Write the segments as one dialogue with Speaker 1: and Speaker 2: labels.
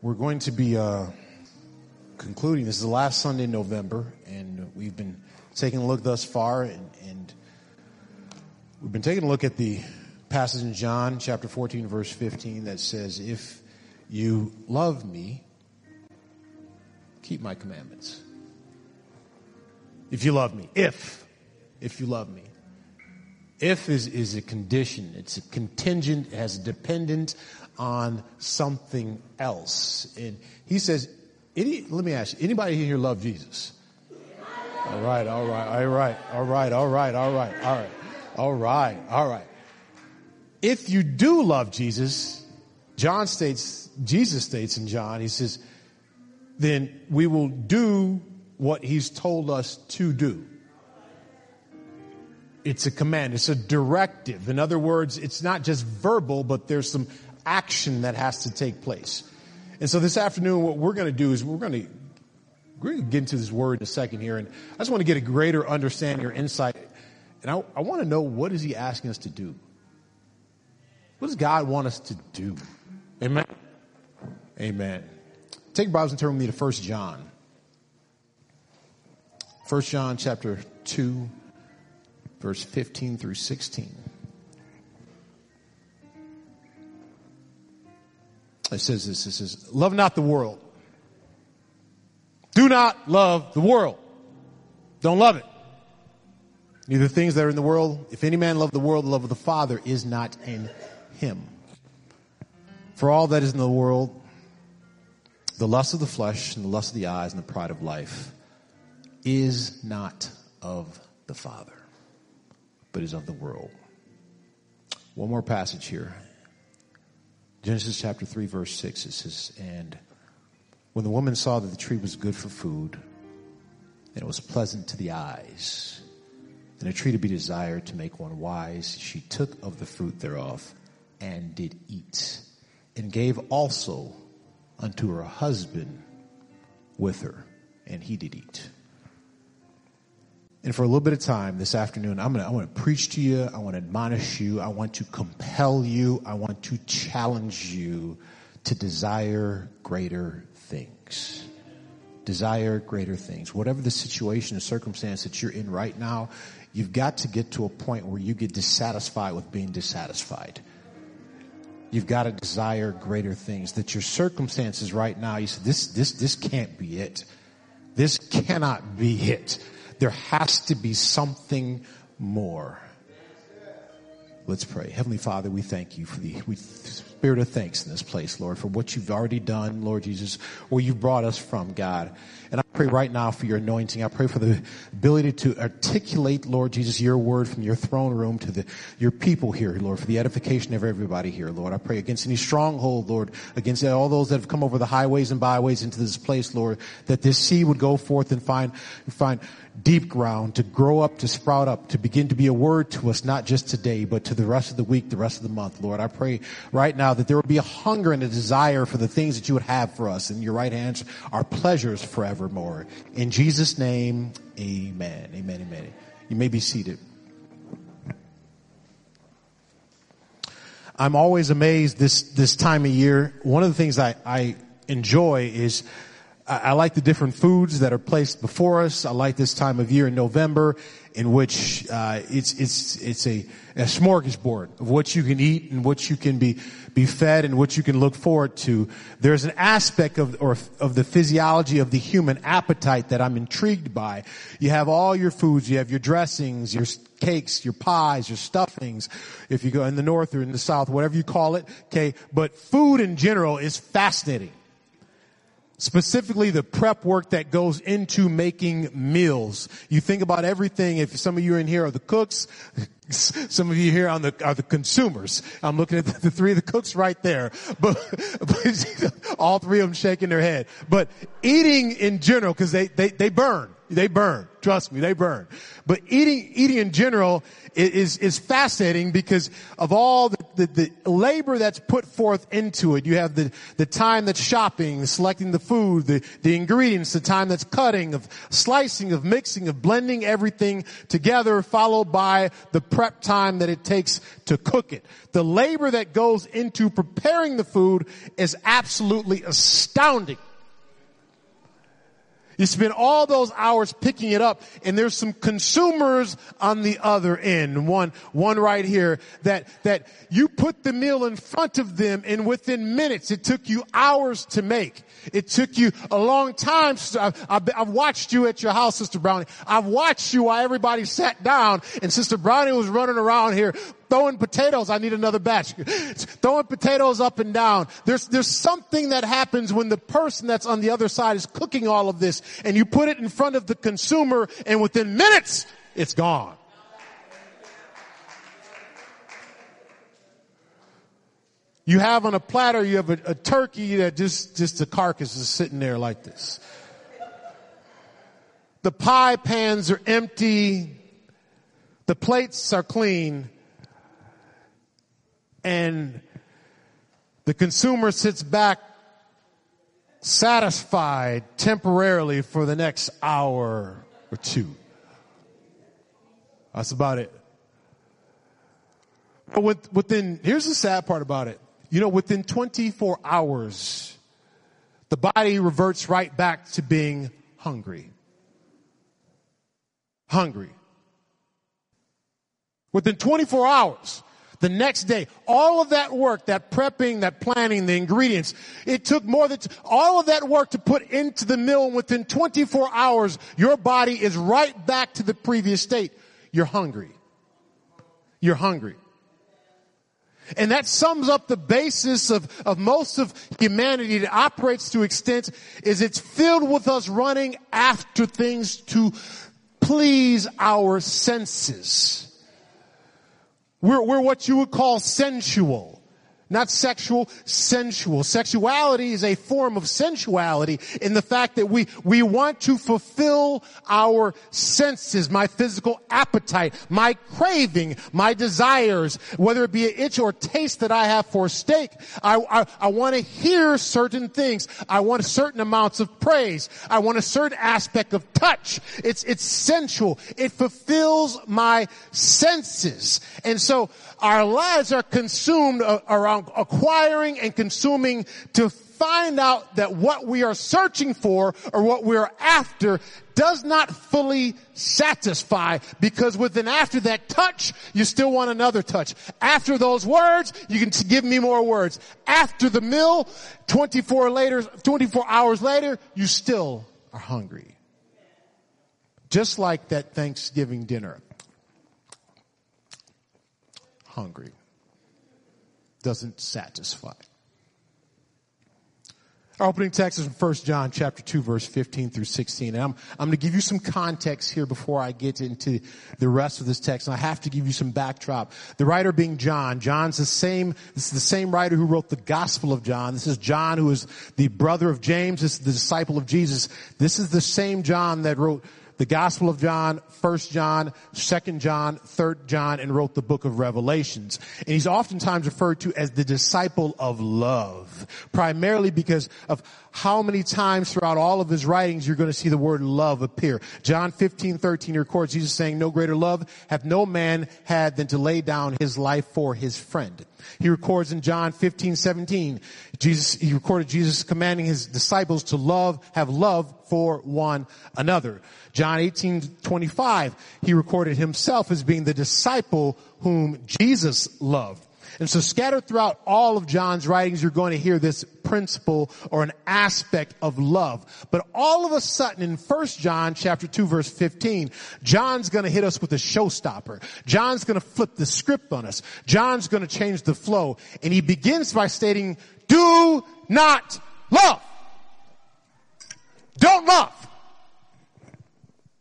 Speaker 1: We're going to be uh, concluding. This is the last Sunday in November, and we've been taking a look thus far, and, and we've been taking a look at the passage in John chapter 14, verse 15, that says, If you love me, keep my commandments. If you love me. If. If you love me. If is, is a condition. It's a contingent, it has a dependent on something else. And he says, any, let me ask you, anybody here love Jesus? All right, all right, all right, all right, all right, all right, all right, all right, all right. If you do love Jesus, John states, Jesus states in John, he says, then we will do what he's told us to do. It's a command. It's a directive. In other words, it's not just verbal, but there's some action that has to take place. And so this afternoon, what we're going to do is we're going to we're going to get into this word in a second here, and I just want to get a greater understanding or insight. And I, I want to know what is He asking us to do? What does God want us to do? Amen. Amen. Take Bibles and turn with me to First John. First John chapter two, verse fifteen through sixteen. It says this, it says, love not the world. Do not love the world. Don't love it. Neither things that are in the world. If any man love the world, the love of the Father is not in him. For all that is in the world, the lust of the flesh and the lust of the eyes and the pride of life is not of the Father, but is of the world. One more passage here. Genesis chapter 3 verse 6, it says, and when the woman saw that the tree was good for food, and it was pleasant to the eyes, and a tree to be desired to make one wise, she took of the fruit thereof and did eat, and gave also unto her husband with her, and he did eat. And for a little bit of time this afternoon, I'm gonna, I want to preach to you. I want to admonish you. I want to compel you. I want to challenge you to desire greater things. Desire greater things. Whatever the situation or circumstance that you're in right now, you've got to get to a point where you get dissatisfied with being dissatisfied. You've got to desire greater things. That your circumstances right now, you say, this, this, this can't be it. This cannot be it. There has to be something more. Let's pray. Heavenly Father, we thank you for the we, spirit of thanks in this place, Lord, for what you've already done, Lord Jesus, where you've brought us from, God. And I pray right now for your anointing. I pray for the ability to articulate, Lord Jesus, your word from your throne room to the, your people here, Lord, for the edification of everybody here, Lord. I pray against any stronghold, Lord, against all those that have come over the highways and byways into this place, Lord, that this seed would go forth and find, find deep ground to grow up, to sprout up, to begin to be a word to us, not just today, but to the rest of the week, the rest of the month, Lord. I pray right now that there will be a hunger and a desire for the things that you would have for us. In your right hands our pleasures forevermore. In Jesus' name, amen. Amen. Amen. You may be seated. I'm always amazed this, this time of year. One of the things I, I enjoy is I like the different foods that are placed before us. I like this time of year in November in which uh, it's it's it's a, a smorgasbord of what you can eat and what you can be be fed and what you can look forward to. There's an aspect of or of the physiology of the human appetite that I'm intrigued by. You have all your foods, you have your dressings, your cakes, your pies, your stuffings, if you go in the north or in the south, whatever you call it, okay? But food in general is fascinating specifically the prep work that goes into making meals. You think about everything. If some of you in here are the cooks, some of you here on the, are the consumers. I'm looking at the, the three of the cooks right there, but, but all three of them shaking their head. But eating in general, cause they, they, they burn. They burn. Trust me, they burn. But eating, eating in general is, is fascinating because of all the, the, the, labor that's put forth into it. You have the, the time that's shopping, selecting the food, the, the ingredients, the time that's cutting, of slicing, of mixing, of blending everything together, followed by the prep time that it takes to cook it. The labor that goes into preparing the food is absolutely astounding. You spend all those hours picking it up and there's some consumers on the other end. One, one right here that, that you put the meal in front of them and within minutes, it took you hours to make. It took you a long time. I've, I've, I've watched you at your house, Sister Brownie. I've watched you while everybody sat down and Sister Brownie was running around here throwing potatoes. I need another batch. throwing potatoes up and down. There's, there's something that happens when the person that's on the other side is cooking all of this and you put it in front of the consumer and within minutes, it's gone. You have on a platter, you have a, a turkey that just, just the carcass is sitting there like this. The pie pans are empty. The plates are clean and the consumer sits back satisfied temporarily for the next hour or two. That's about it. But within, here's the sad part about it. You know, within 24 hours, the body reverts right back to being hungry. Hungry. Within 24 hours, the next day, all of that work, that prepping, that planning, the ingredients, it took more than, all of that work to put into the mill and within 24 hours, your body is right back to the previous state. You're hungry. You're hungry. And that sums up the basis of, of most of humanity that operates to extent is it's filled with us running after things to please our senses. We're, we're what you would call sensual. Not sexual, sensual. Sexuality is a form of sensuality in the fact that we, we want to fulfill our senses, my physical appetite, my craving, my desires, whether it be an itch or taste that I have for steak. I, I, I want to hear certain things. I want certain amounts of praise. I want a certain aspect of touch. It's, it's sensual. It fulfills my senses. And so our lives are consumed around acquiring and consuming to find out that what we are searching for or what we are after does not fully satisfy because within after that touch, you still want another touch. After those words, you can give me more words. After the meal, 24 later, 24 hours later, you still are hungry. Just like that Thanksgiving dinner hungry. Doesn't satisfy. Our opening text is from 1 John chapter 2 verse 15 through 16. And I'm, I'm going to give you some context here before I get into the rest of this text. And I have to give you some backdrop. The writer being John. John's the same, this is the same writer who wrote the Gospel of John. This is John who is the brother of James. This is the disciple of Jesus. This is the same John that wrote the Gospel of John, 1 John, 2 John, 3 John, and wrote the book of Revelations. And he's oftentimes referred to as the disciple of love, primarily because of how many times throughout all of his writings you're going to see the word love appear. John 15, 13 records Jesus saying, no greater love have no man had than to lay down his life for his friend. He records in John 15, 17, Jesus, he recorded Jesus commanding his disciples to love, have love for one another. John 18, 25, he recorded himself as being the disciple whom Jesus loved. And so scattered throughout all of John's writings, you're going to hear this principle or an aspect of love. But all of a sudden in 1 John chapter 2 verse 15, John's going to hit us with a showstopper. John's going to flip the script on us. John's going to change the flow. And he begins by stating, do not love. Don't love.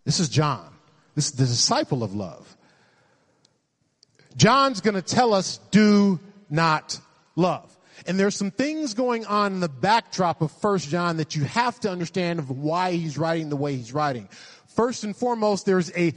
Speaker 1: This is John. This is the disciple of love. John's going to tell us do not love. And there's some things going on in the backdrop of First John that you have to understand of why he's writing the way he's writing. First and foremost, there's a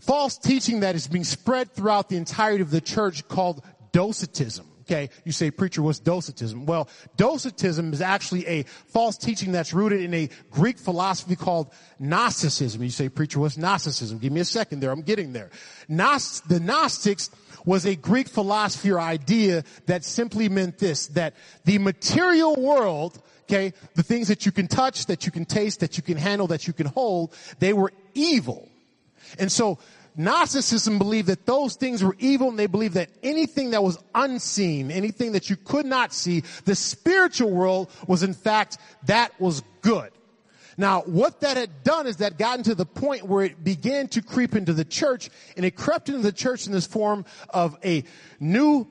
Speaker 1: false teaching that is being spread throughout the entirety of the church called docetism. Okay, you say, preacher, what's docetism? Well, docetism is actually a false teaching that's rooted in a Greek philosophy called Gnosticism. You say, preacher, what's Gnosticism? Give me a second there. I'm getting there. Gnost- the Gnostics was a Greek philosophy or idea that simply meant this, that the material world, okay, the things that you can touch, that you can taste, that you can handle, that you can hold, they were evil. And so Gnosticism believed that those things were evil and they believed that anything that was unseen, anything that you could not see, the spiritual world was in fact, that was good. Now, what that had done is that gotten to the point where it began to creep into the church and it crept into the church in this form of a new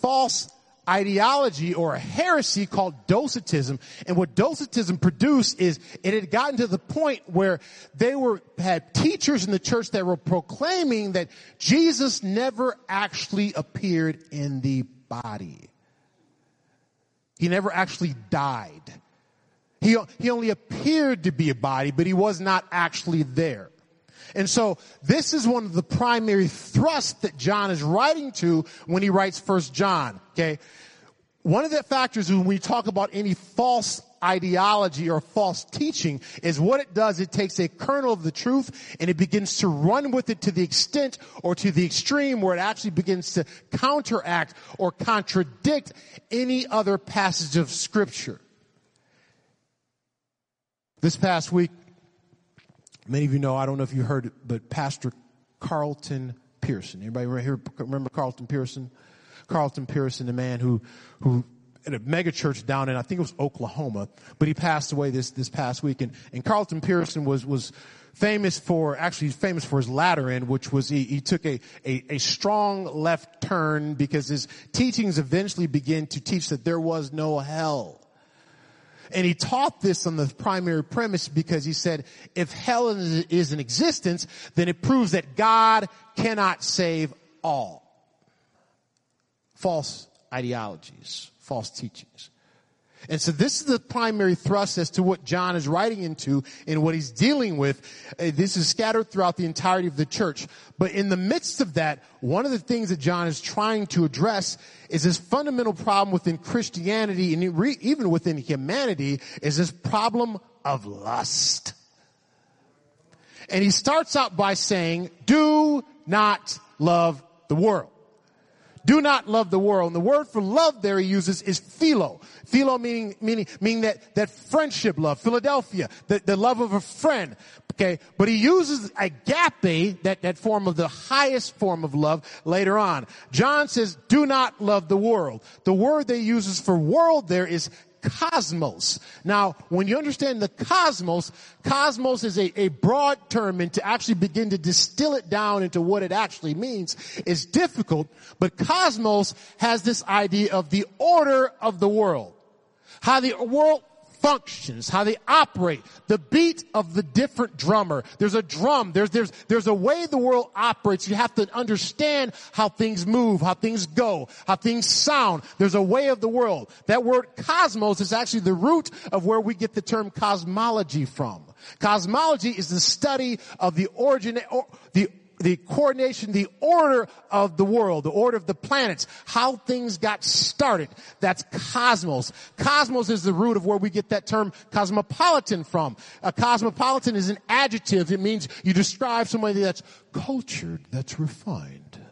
Speaker 1: false ideology or a heresy called docetism. And what docetism produced is it had gotten to the point where they were, had teachers in the church that were proclaiming that Jesus never actually appeared in the body. He never actually died. He, he only appeared to be a body, but he was not actually there. And so this is one of the primary thrusts that John is writing to when he writes First John. Okay. One of the factors when we talk about any false ideology or false teaching is what it does. It takes a kernel of the truth and it begins to run with it to the extent or to the extreme where it actually begins to counteract or contradict any other passage of scripture. This past week, many of you know, I don't know if you heard it, but Pastor Carlton Pearson. Anybody right here remember Carlton Pearson? Carlton Pearson, the man who, who at a megachurch down in, I think it was Oklahoma, but he passed away this, this past week. And, and Carlton Pearson was, was famous for, actually famous for his latter end, which was he, he took a, a, a strong left turn because his teachings eventually began to teach that there was no hell. And he taught this on the primary premise because he said, if hell is in existence, then it proves that God cannot save all. False ideologies, false teachings. And so this is the primary thrust as to what John is writing into and what he's dealing with. Uh, this is scattered throughout the entirety of the church. But in the midst of that, one of the things that John is trying to address is this fundamental problem within Christianity and even within humanity is this problem of lust. And he starts out by saying, do not love the world. Do not love the world. And the word for love there he uses is philo. Philo meaning, meaning, meaning that, that friendship love. Philadelphia, the, the love of a friend. Okay. But he uses agape, that, that form of the highest form of love later on. John says, do not love the world. The word they uses for world there is cosmos. Now, when you understand the cosmos, cosmos is a, a broad term and to actually begin to distill it down into what it actually means is difficult, but cosmos has this idea of the order of the world. How the world functions, how they operate, the beat of the different drummer. There's a drum. There's, there's, there's a way the world operates. You have to understand how things move, how things go, how things sound. There's a way of the world. That word cosmos is actually the root of where we get the term cosmology from. Cosmology is the study of the origin, or the the coordination, the order of the world, the order of the planets, how things got started. That's cosmos. Cosmos is the root of where we get that term cosmopolitan from. A cosmopolitan is an adjective. It means you describe somebody that's cultured, that's refined.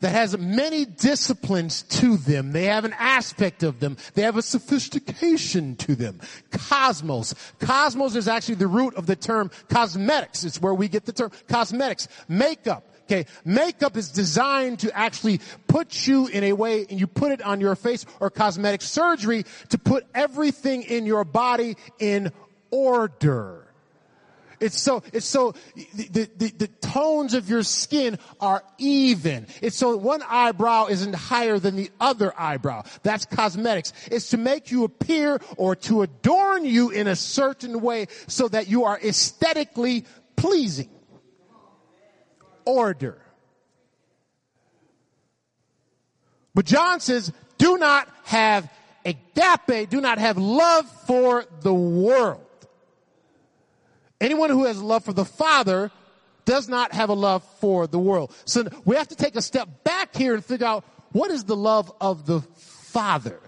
Speaker 1: That has many disciplines to them. They have an aspect of them. They have a sophistication to them. Cosmos. Cosmos is actually the root of the term cosmetics. It's where we get the term cosmetics. Makeup. Okay, makeup is designed to actually put you in a way and you put it on your face or cosmetic surgery to put everything in your body in order. It's so, it's so, the, the, the, tones of your skin are even. It's so one eyebrow isn't higher than the other eyebrow. That's cosmetics. It's to make you appear or to adorn you in a certain way so that you are aesthetically pleasing. Order. But John says, do not have agape, do not have love for the world. Anyone who has love for the Father does not have a love for the world. So we have to take a step back here and figure out what is the love of the Father.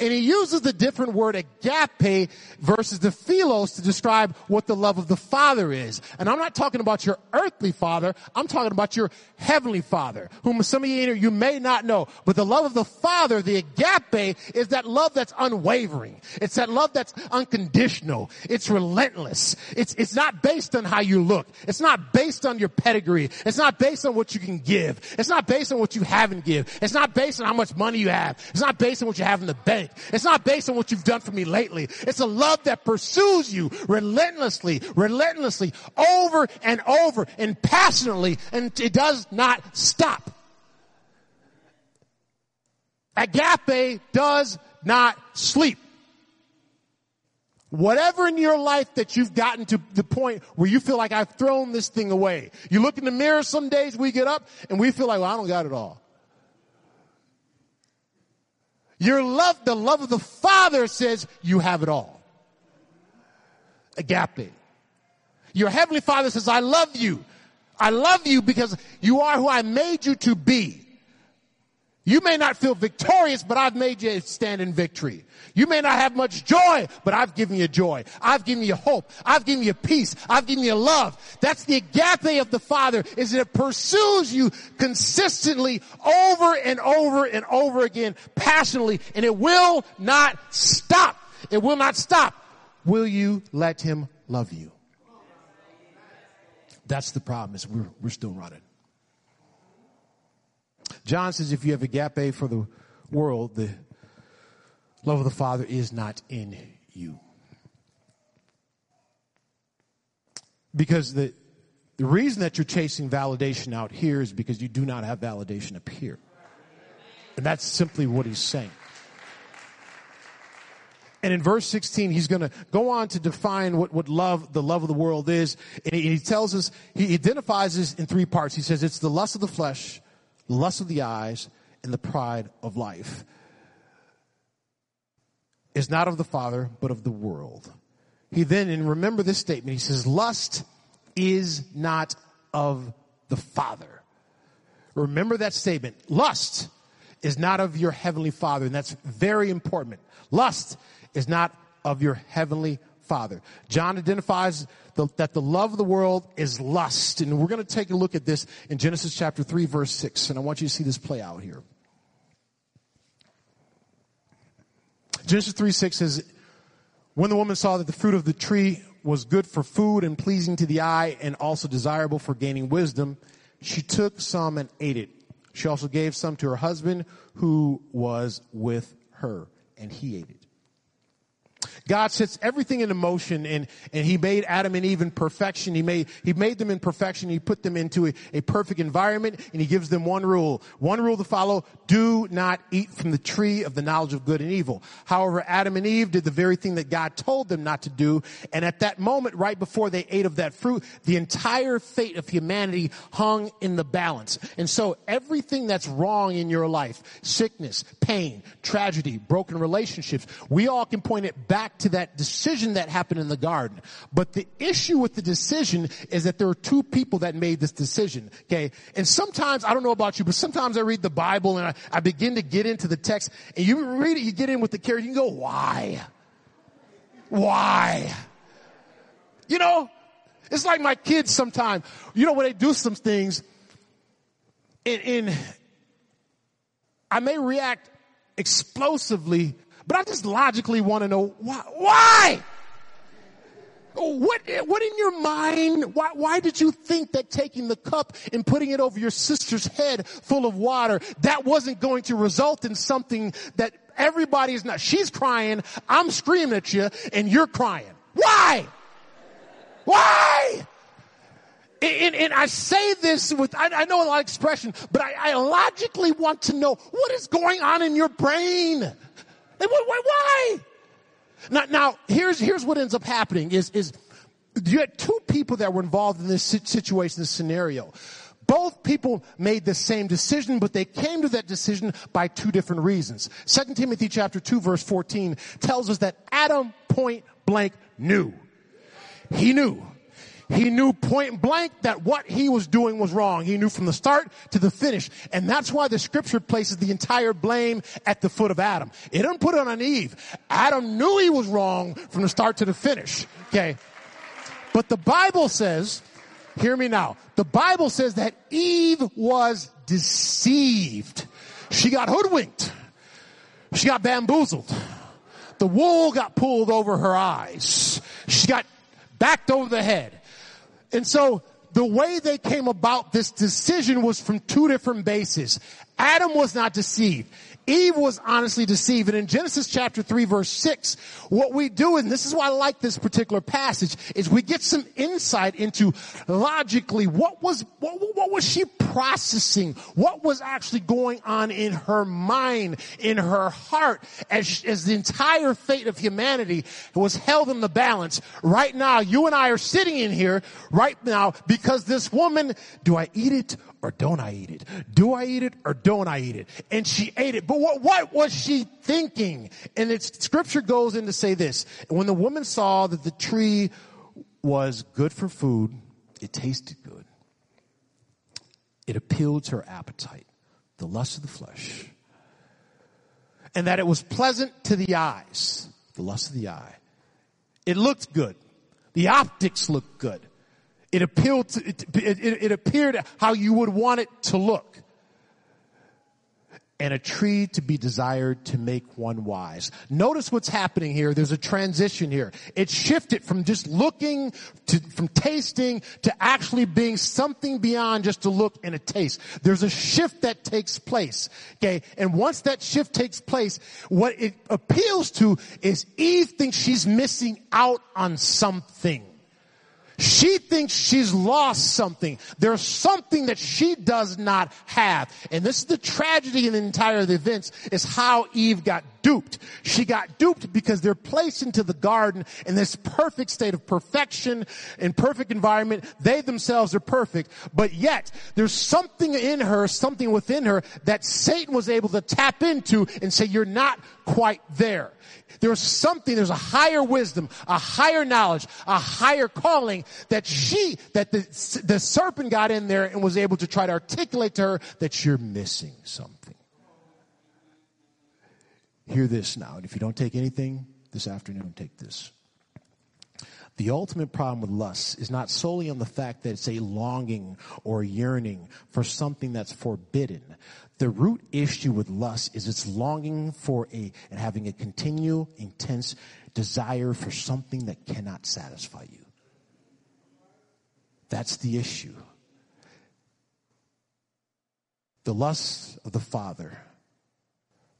Speaker 1: And he uses the different word agape versus the philos to describe what the love of the Father is. And I'm not talking about your earthly father. I'm talking about your heavenly father, whom some of you, you may not know. But the love of the Father, the agape, is that love that's unwavering. It's that love that's unconditional. It's relentless. It's, it's not based on how you look. It's not based on your pedigree. It's not based on what you can give. It's not based on what you haven't give. It's not based on how much money you have. It's not based on what you have in the bank. It's not based on what you've done for me lately. It's a love that pursues you relentlessly, relentlessly, over and over and passionately, and it does not stop. Agape does not sleep. Whatever in your life that you've gotten to the point where you feel like I've thrown this thing away. You look in the mirror some days we get up and we feel like, well, I don't got it all. Your love, the love of the Father says you have it all. Agape. Your Heavenly Father says, I love you. I love you because you are who I made you to be. You may not feel victorious, but I've made you stand in victory. You may not have much joy, but I've given you joy. I've given you hope. I've given you peace. I've given you love. That's the agape of the Father, is that it pursues you consistently over and over and over again, passionately, and it will not stop. It will not stop. Will you let Him love you? That's the problem is we're, we're still running. John says if you have a agape for the world, the love of the Father is not in you. Because the, the reason that you're chasing validation out here is because you do not have validation up here. And that's simply what he's saying. And in verse 16, he's going to go on to define what, what love, the love of the world is. And he, he tells us, he identifies this in three parts. He says it's the lust of the flesh, lust of the eyes, and the pride of life. Is not of the Father, but of the world. He then, and remember this statement, he says, lust is not of the Father. Remember that statement. Lust is not of your heavenly Father, and that's very important. Lust is not of your heavenly Father. John identifies the, that the love of the world is lust. And we're going to take a look at this in Genesis chapter 3 verse 6. And I want you to see this play out here. Genesis 3 6 says, When the woman saw that the fruit of the tree was good for food and pleasing to the eye and also desirable for gaining wisdom, she took some and ate it. She also gave some to her husband who was with her, and he ate it. God sets everything into motion and, and he made Adam and Eve in perfection. He made, he made them in perfection. He put them into a, a perfect environment and he gives them one rule. One rule to follow. Do not eat from the tree of the knowledge of good and evil. However, Adam and Eve did the very thing that God told them not to do. And at that moment, right before they ate of that fruit, the entire fate of humanity hung in the balance. And so everything that's wrong in your life, sickness, pain, tragedy, broken relationships, we all can point it back to that decision that happened in the garden. But the issue with the decision is that there are two people that made this decision. Okay. And sometimes, I don't know about you, but sometimes I read the Bible and I, I begin to get into the text and you read it, you get in with the character, you go, why? Why? You know, it's like my kids sometimes, you know, when they do some things in, in I may react explosively but I just logically want to know why. Why? What, what in your mind? Why, why did you think that taking the cup and putting it over your sister's head full of water, that wasn't going to result in something that everybody's not, she's crying, I'm screaming at you, and you're crying. Why? Why? And, and, I say this with, I, I, know a lot of expression, but I, I logically want to know what is going on in your brain. Why? why? Now, now, here's, here's what ends up happening is, is you had two people that were involved in this situation, this scenario. Both people made the same decision, but they came to that decision by two different reasons. Second Timothy chapter 2 verse 14 tells us that Adam point blank knew. He knew He knew point blank that what he was doing was wrong. He knew from the start to the finish. And that's why the scripture places the entire blame at the foot of Adam. It didn't put it on Eve. Adam knew he was wrong from the start to the finish. Okay. But the Bible says, hear me now, the Bible says that Eve was deceived. She got hoodwinked. She got bamboozled. The wool got pulled over her eyes. She got backed over the head. And so the way they came about this decision was from two different bases. Adam was not deceived. Eve was honestly deceived. And in Genesis chapter 3 verse 6, what we do, and this is why I like this particular passage, is we get some insight into logically what was, what, what was she processing? What was actually going on in her mind, in her heart, as, as the entire fate of humanity was held in the balance. Right now, you and I are sitting in here right now because this woman, do I eat it or don't I eat it? Do I eat it or don't I eat it? And she ate it. But what, what was she thinking? And it's, scripture goes in to say this. When the woman saw that the tree was good for food, it tasted good. It appealed to her appetite, the lust of the flesh. And that it was pleasant to the eyes, the lust of the eye. It looked good. The optics looked good. It appealed to, it, it, it appeared how you would want it to look. And a tree to be desired to make one wise. Notice what's happening here. There's a transition here. It shifted from just looking to, from tasting to actually being something beyond just a look and a taste. There's a shift that takes place. Okay. And once that shift takes place, what it appeals to is Eve thinks she's missing out on something. She thinks she's lost something. There's something that she does not have. And this is the tragedy in the entire the events is how Eve got duped. She got duped because they're placed into the garden in this perfect state of perfection and perfect environment. They themselves are perfect, but yet there's something in her, something within her that Satan was able to tap into and say, you're not quite there. There's something, there's a higher wisdom, a higher knowledge, a higher calling that she, that the, the serpent got in there and was able to try to articulate to her that you're missing something. Hear this now. And if you don't take anything this afternoon, take this. The ultimate problem with lust is not solely on the fact that it's a longing or yearning for something that's forbidden. The root issue with lust is its longing for a, and having a continual, intense desire for something that cannot satisfy you. That's the issue. The lust of the Father.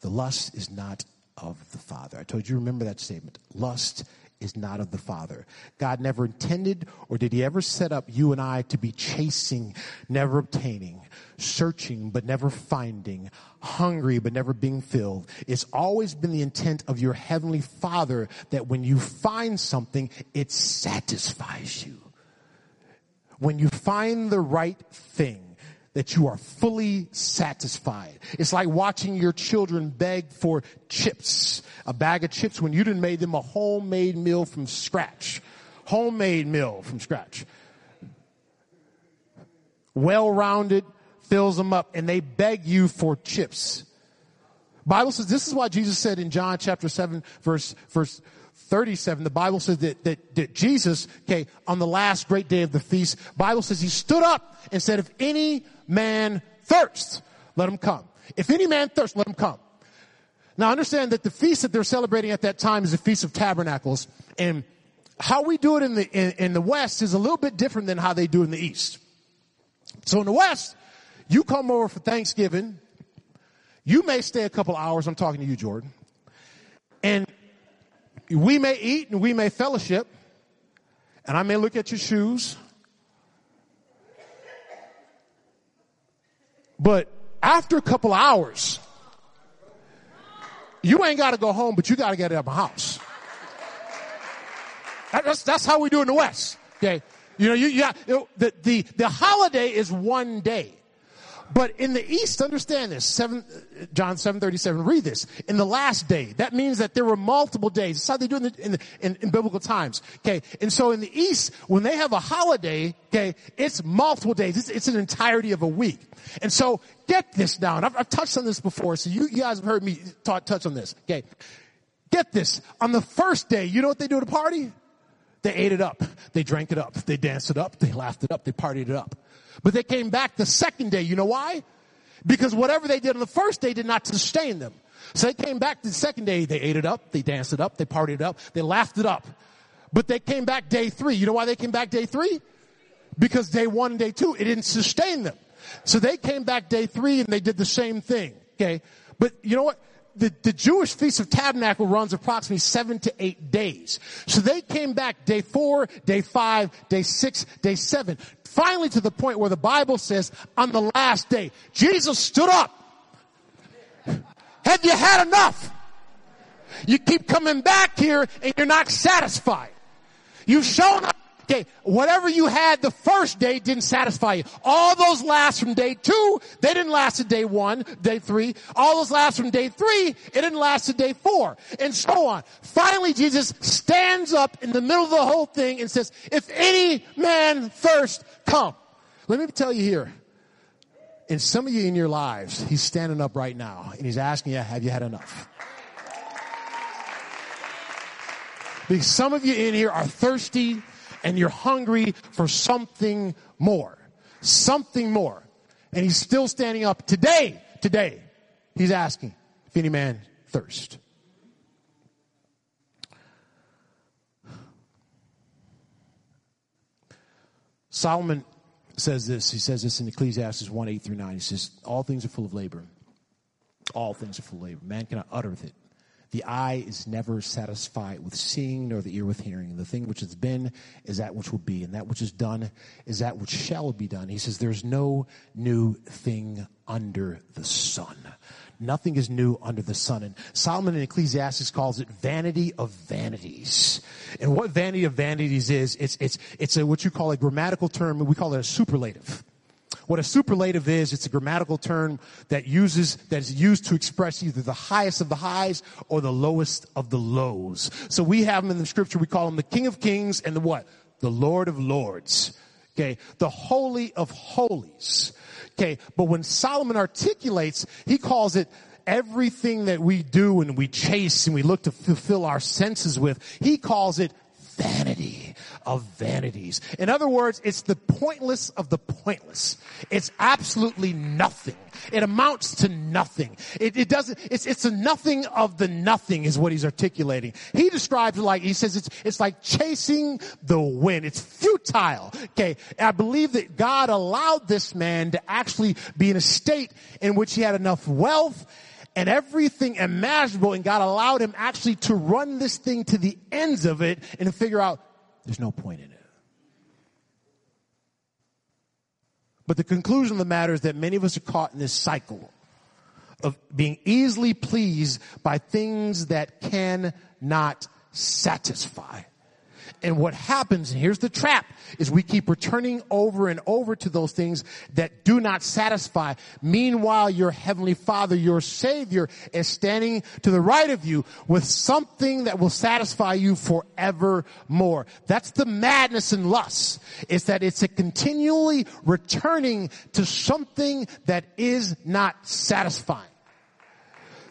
Speaker 1: The lust is not of the Father. I told you, remember that statement. Lust is not of the Father. God never intended or did he ever set up you and I to be chasing, never obtaining, searching but never finding, hungry but never being filled. It's always been the intent of your heavenly Father that when you find something, it satisfies you. When you find the right thing, that you are fully satisfied. It's like watching your children beg for chips, a bag of chips when you didn't made them a homemade meal from scratch. Homemade meal from scratch. Well-rounded, fills them up, and they beg you for chips. Bible says this is why Jesus said in John chapter 7 verse, verse 37, the Bible says that, that, that Jesus, okay, on the last great day of the feast, Bible says he stood up and said, if any man thirst, let him come. If any man thirst, let him come. Now understand that the feast that they're celebrating at that time is the Feast of Tabernacles, and how we do it in the, in, in the West is a little bit different than how they do in the East. So in the West, you come over for Thanksgiving, you may stay a couple hours, I'm talking to you, Jordan, we may eat and we may fellowship, and I may look at your shoes, but after a couple hours, you ain't got to go home, but you got to get out of my house. That's, that's how we do in the West. Okay. You know, you, you, the, the, the holiday is one day. But in the East, understand this, seven, John 737, read this. In the last day, that means that there were multiple days. That's how they do it in, the, in, in, in biblical times. Okay. And so in the East, when they have a holiday, okay, it's multiple days. It's, it's an entirety of a week. And so get this down. I've, I've touched on this before, so you, you guys have heard me talk, touch on this. Okay. Get this. On the first day, you know what they do at a party? They ate it up. They drank it up. They danced it up. They laughed it up. They partied it up. But they came back the second day. You know why? Because whatever they did on the first day did not sustain them. So they came back the second day. They ate it up. They danced it up. They partied it up. They laughed it up. But they came back day three. You know why they came back day three? Because day one and day two, it didn't sustain them. So they came back day three and they did the same thing. Okay. But you know what? the, the Jewish Feast of Tabernacle runs approximately seven to eight days. So they came back day four, day five, day six, day seven. Finally to the point where the Bible says on the last day, Jesus stood up. Have you had enough? You keep coming back here and you're not satisfied. You've shown up Okay, whatever you had the first day didn't satisfy you. All those lasts from day two, they didn't last to day one, day three. All those lasts from day three, it didn't last to day four, and so on. Finally, Jesus stands up in the middle of the whole thing and says, if any man thirst, come. Let me tell you here, in some of you in your lives, he's standing up right now and he's asking you, have you had enough? Because some of you in here are thirsty and you're hungry for something more. Something more. And he's still standing up today, today. He's asking if any man thirst. Solomon says this. He says this in Ecclesiastes 1 8 through 9. He says, All things are full of labor. All things are full of labor. Man cannot utter it. The eye is never satisfied with seeing, nor the ear with hearing. The thing which has been is that which will be, and that which is done is that which shall be done. He says, There's no new thing under the sun. Nothing is new under the sun. And Solomon in Ecclesiastes calls it vanity of vanities. And what vanity of vanities is, it's, it's, it's a, what you call a grammatical term, we call it a superlative. What a superlative is, it's a grammatical term that uses, that is used to express either the highest of the highs or the lowest of the lows. So we have them in the scripture, we call him the King of Kings and the what? The Lord of Lords. Okay. The Holy of Holies. Okay. But when Solomon articulates, he calls it everything that we do and we chase and we look to fulfill our senses with, he calls it vanity of vanities. In other words, it's the pointless of the pointless. It's absolutely nothing. It amounts to nothing. It, it doesn't, it's, it's a nothing of the nothing is what he's articulating. He describes it like, he says it's, it's like chasing the wind. It's futile. Okay. I believe that God allowed this man to actually be in a state in which he had enough wealth and everything imaginable and God allowed him actually to run this thing to the ends of it and to figure out there's no point in it. But the conclusion of the matter is that many of us are caught in this cycle of being easily pleased by things that cannot satisfy. And what happens, and here's the trap, is we keep returning over and over to those things that do not satisfy. Meanwhile, your heavenly father, your savior, is standing to the right of you with something that will satisfy you forevermore. That's the madness and lust, is that it's a continually returning to something that is not satisfying.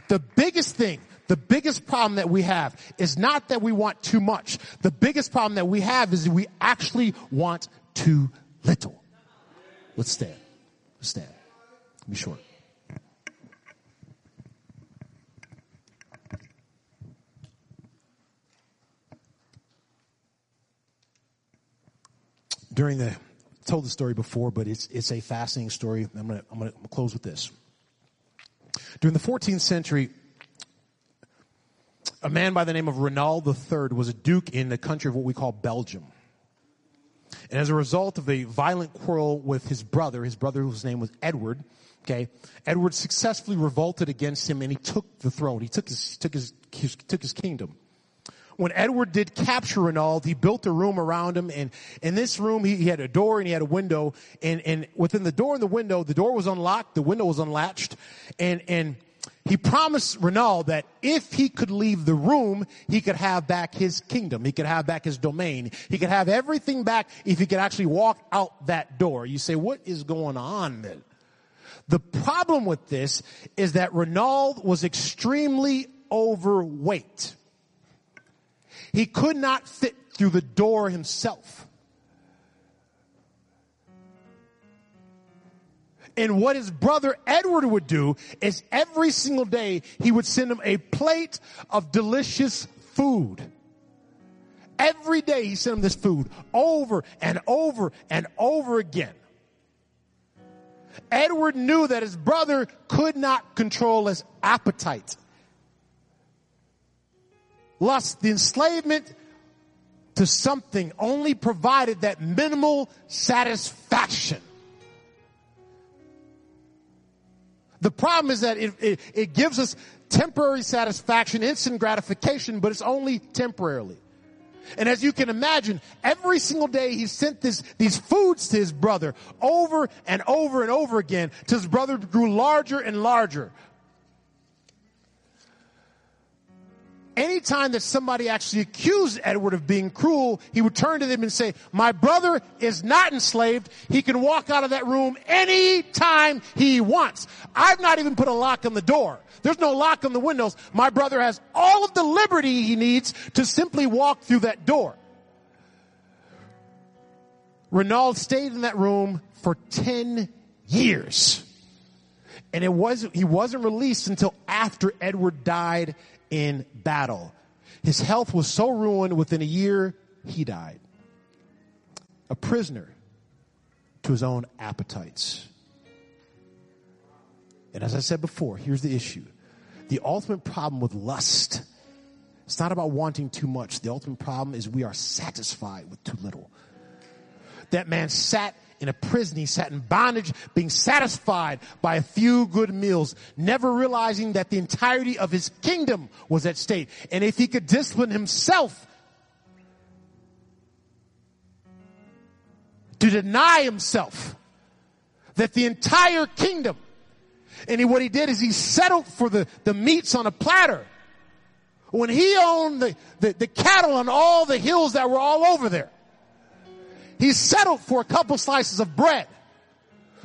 Speaker 1: The biggest thing the biggest problem that we have is not that we want too much. The biggest problem that we have is we actually want too little. Let's stand. Let's stand. Be short. During the told the story before, but it's it's a fascinating story. I'm gonna I'm gonna close with this. During the 14th century, a man by the name of Renaud III was a duke in the country of what we call Belgium. And as a result of a violent quarrel with his brother, his brother whose name was Edward, okay, Edward successfully revolted against him and he took the throne. He took his, took his, took his kingdom. when Edward did capture Renaud, he built a room around him, and in this room he, he, had a door and he had a window, and, and within the door and the window, the door was unlocked, the window was unlatched, and and he promised Renaud that if he could leave the room, he could have back his kingdom, he could have back his domain, he could have everything back if he could actually walk out that door. You say, what is going on then? The problem with this is that Renaud was extremely overweight. He could not fit through the door himself. And what his brother Edward would do is every single day he would send him a plate of delicious food. Every day he sent him this food over and over and over again. Edward knew that his brother could not control his appetite. Lust, the enslavement to something only provided that minimal satisfaction. The problem is that it, it, it, gives us temporary satisfaction, instant gratification, but it's only temporarily. And as you can imagine, every single day he sent this, these foods to his brother over and over and over again till his brother grew larger and larger. Anytime that somebody actually accused Edward of being cruel, he would turn to them and say, my brother is not enslaved. He can walk out of that room anytime he wants. I've not even put a lock on the door. There's no lock on the windows. My brother has all of the liberty he needs to simply walk through that door. Renaud stayed in that room for 10 years. And it was, he wasn't released until after Edward died in battle. His health was so ruined within a year, he died. A prisoner to his own appetites. And as I said before, here's the issue. The ultimate problem with lust, it's not about wanting too much. The ultimate problem is we are satisfied with too little. That man sat in a prison. He sat in bondage, being satisfied by a few good meals, never realizing that the entirety of his kingdom was at stake. And if he could discipline himself to deny himself that the entire kingdom, and he, what he did is he settled for the, the meats on a platter. When he owned the, the, the cattle on all the hills that were all over there. He settled for a couple slices of bread.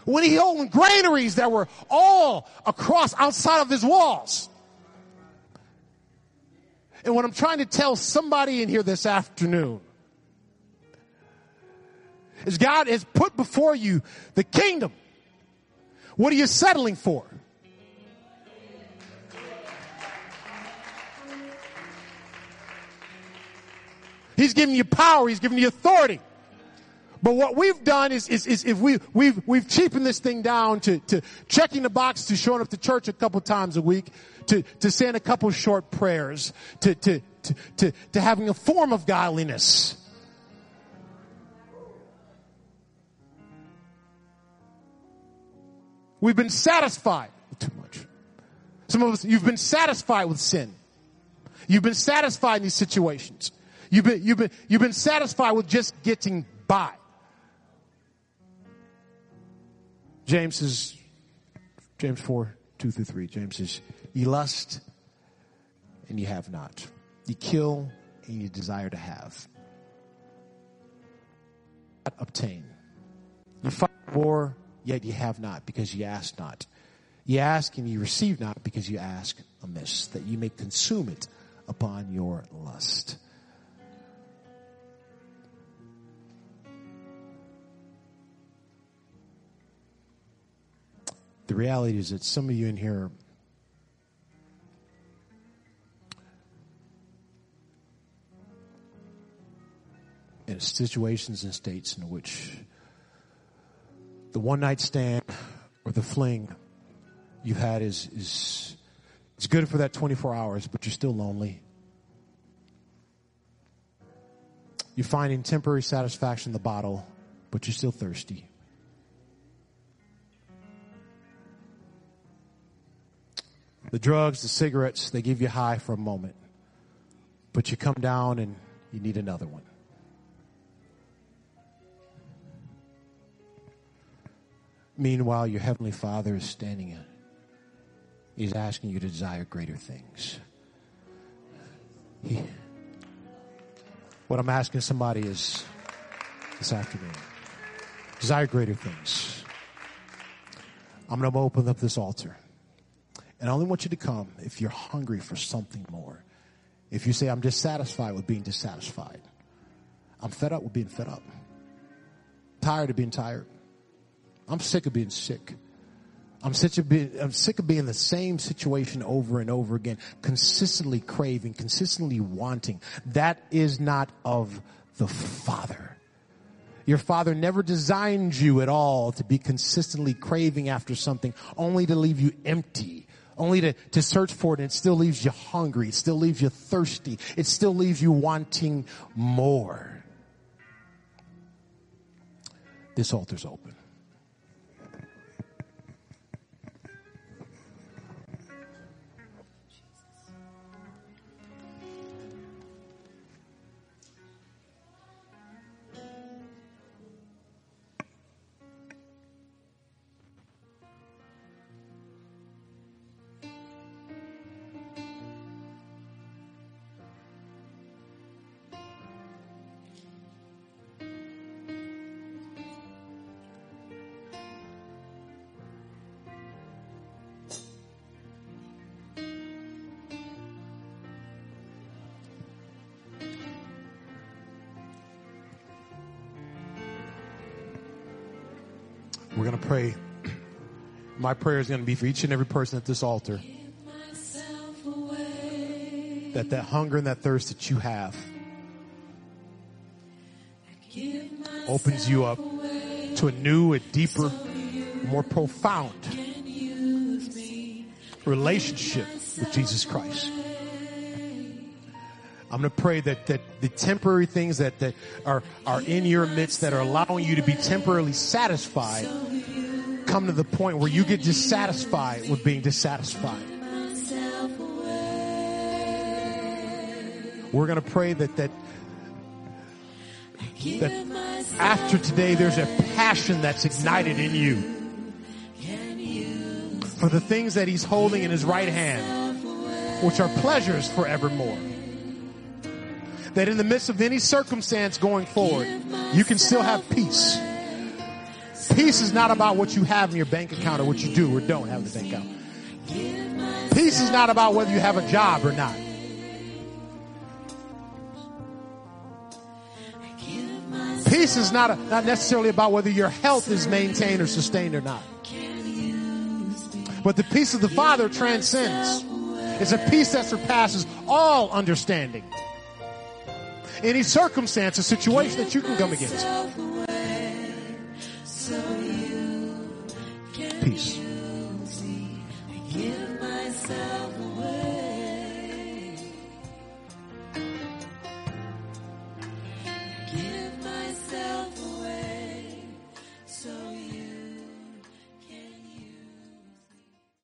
Speaker 1: When he owned granaries that were all across outside of his walls. And what I'm trying to tell somebody in here this afternoon is God has put before you the kingdom. What are you settling for? He's giving you power. He's giving you authority. But what we've done is, is, is if we, we've, we've cheapened this thing down to, to checking the box to showing up to church a couple times a week, to, to saying a couple short prayers, to, to, to, to, to having a form of godliness. We've been satisfied too much. Some of us, you've been satisfied with sin. You've been satisfied in these situations. You've been, you've been, you've been satisfied with just getting by. James is, James 4, 2 through 3. James says, you lust and you have not. You kill and you desire to have. Obtain. You fight war, yet you have not because you ask not. You ask and you receive not because you ask amiss, that you may consume it upon your lust. The reality is that some of you in here in situations and states in which the one night stand or the fling you've had is, is it's good for that 24 hours, but you're still lonely. You're finding temporary satisfaction in the bottle, but you're still thirsty. The drugs, the cigarettes, they give you high for a moment. But you come down and you need another one. Meanwhile, your Heavenly Father is standing in. He's asking you to desire greater things. He, what I'm asking somebody is this afternoon desire greater things. I'm going to open up this altar. And I only want you to come if you're hungry for something more. If you say, I'm dissatisfied with being dissatisfied, I'm fed up with being fed up, tired of being tired, I'm sick of being sick. I'm sick of being, I'm sick of being in the same situation over and over again, consistently craving, consistently wanting. That is not of the Father. Your Father never designed you at all to be consistently craving after something only to leave you empty. Only to, to search for it and it still leaves you hungry. It still leaves you thirsty. It still leaves you wanting more. This altar's open. Going to pray. My prayer is going to be for each and every person at this altar that that hunger and that thirst that you have opens you up to a new, a deeper, more profound relationship with Jesus Christ. I'm going to pray that, that the temporary things that, that are, are in your midst that are allowing you to be temporarily satisfied come to the point where you get dissatisfied with being dissatisfied. We're going to pray that, that, that after today there's a passion that's ignited in you for the things that he's holding in his right hand, which are pleasures forevermore that in the midst of any circumstance going forward, you can still have peace. Peace is not about what you have in your bank account or what you do or don't have in the bank account. Peace is not about whether you have a job or not. Peace is not, a, not necessarily about whether your health is maintained or sustained or not. But the peace of the Father transcends. It's a peace that surpasses all understanding any circumstance or situation that you can come against. Peace.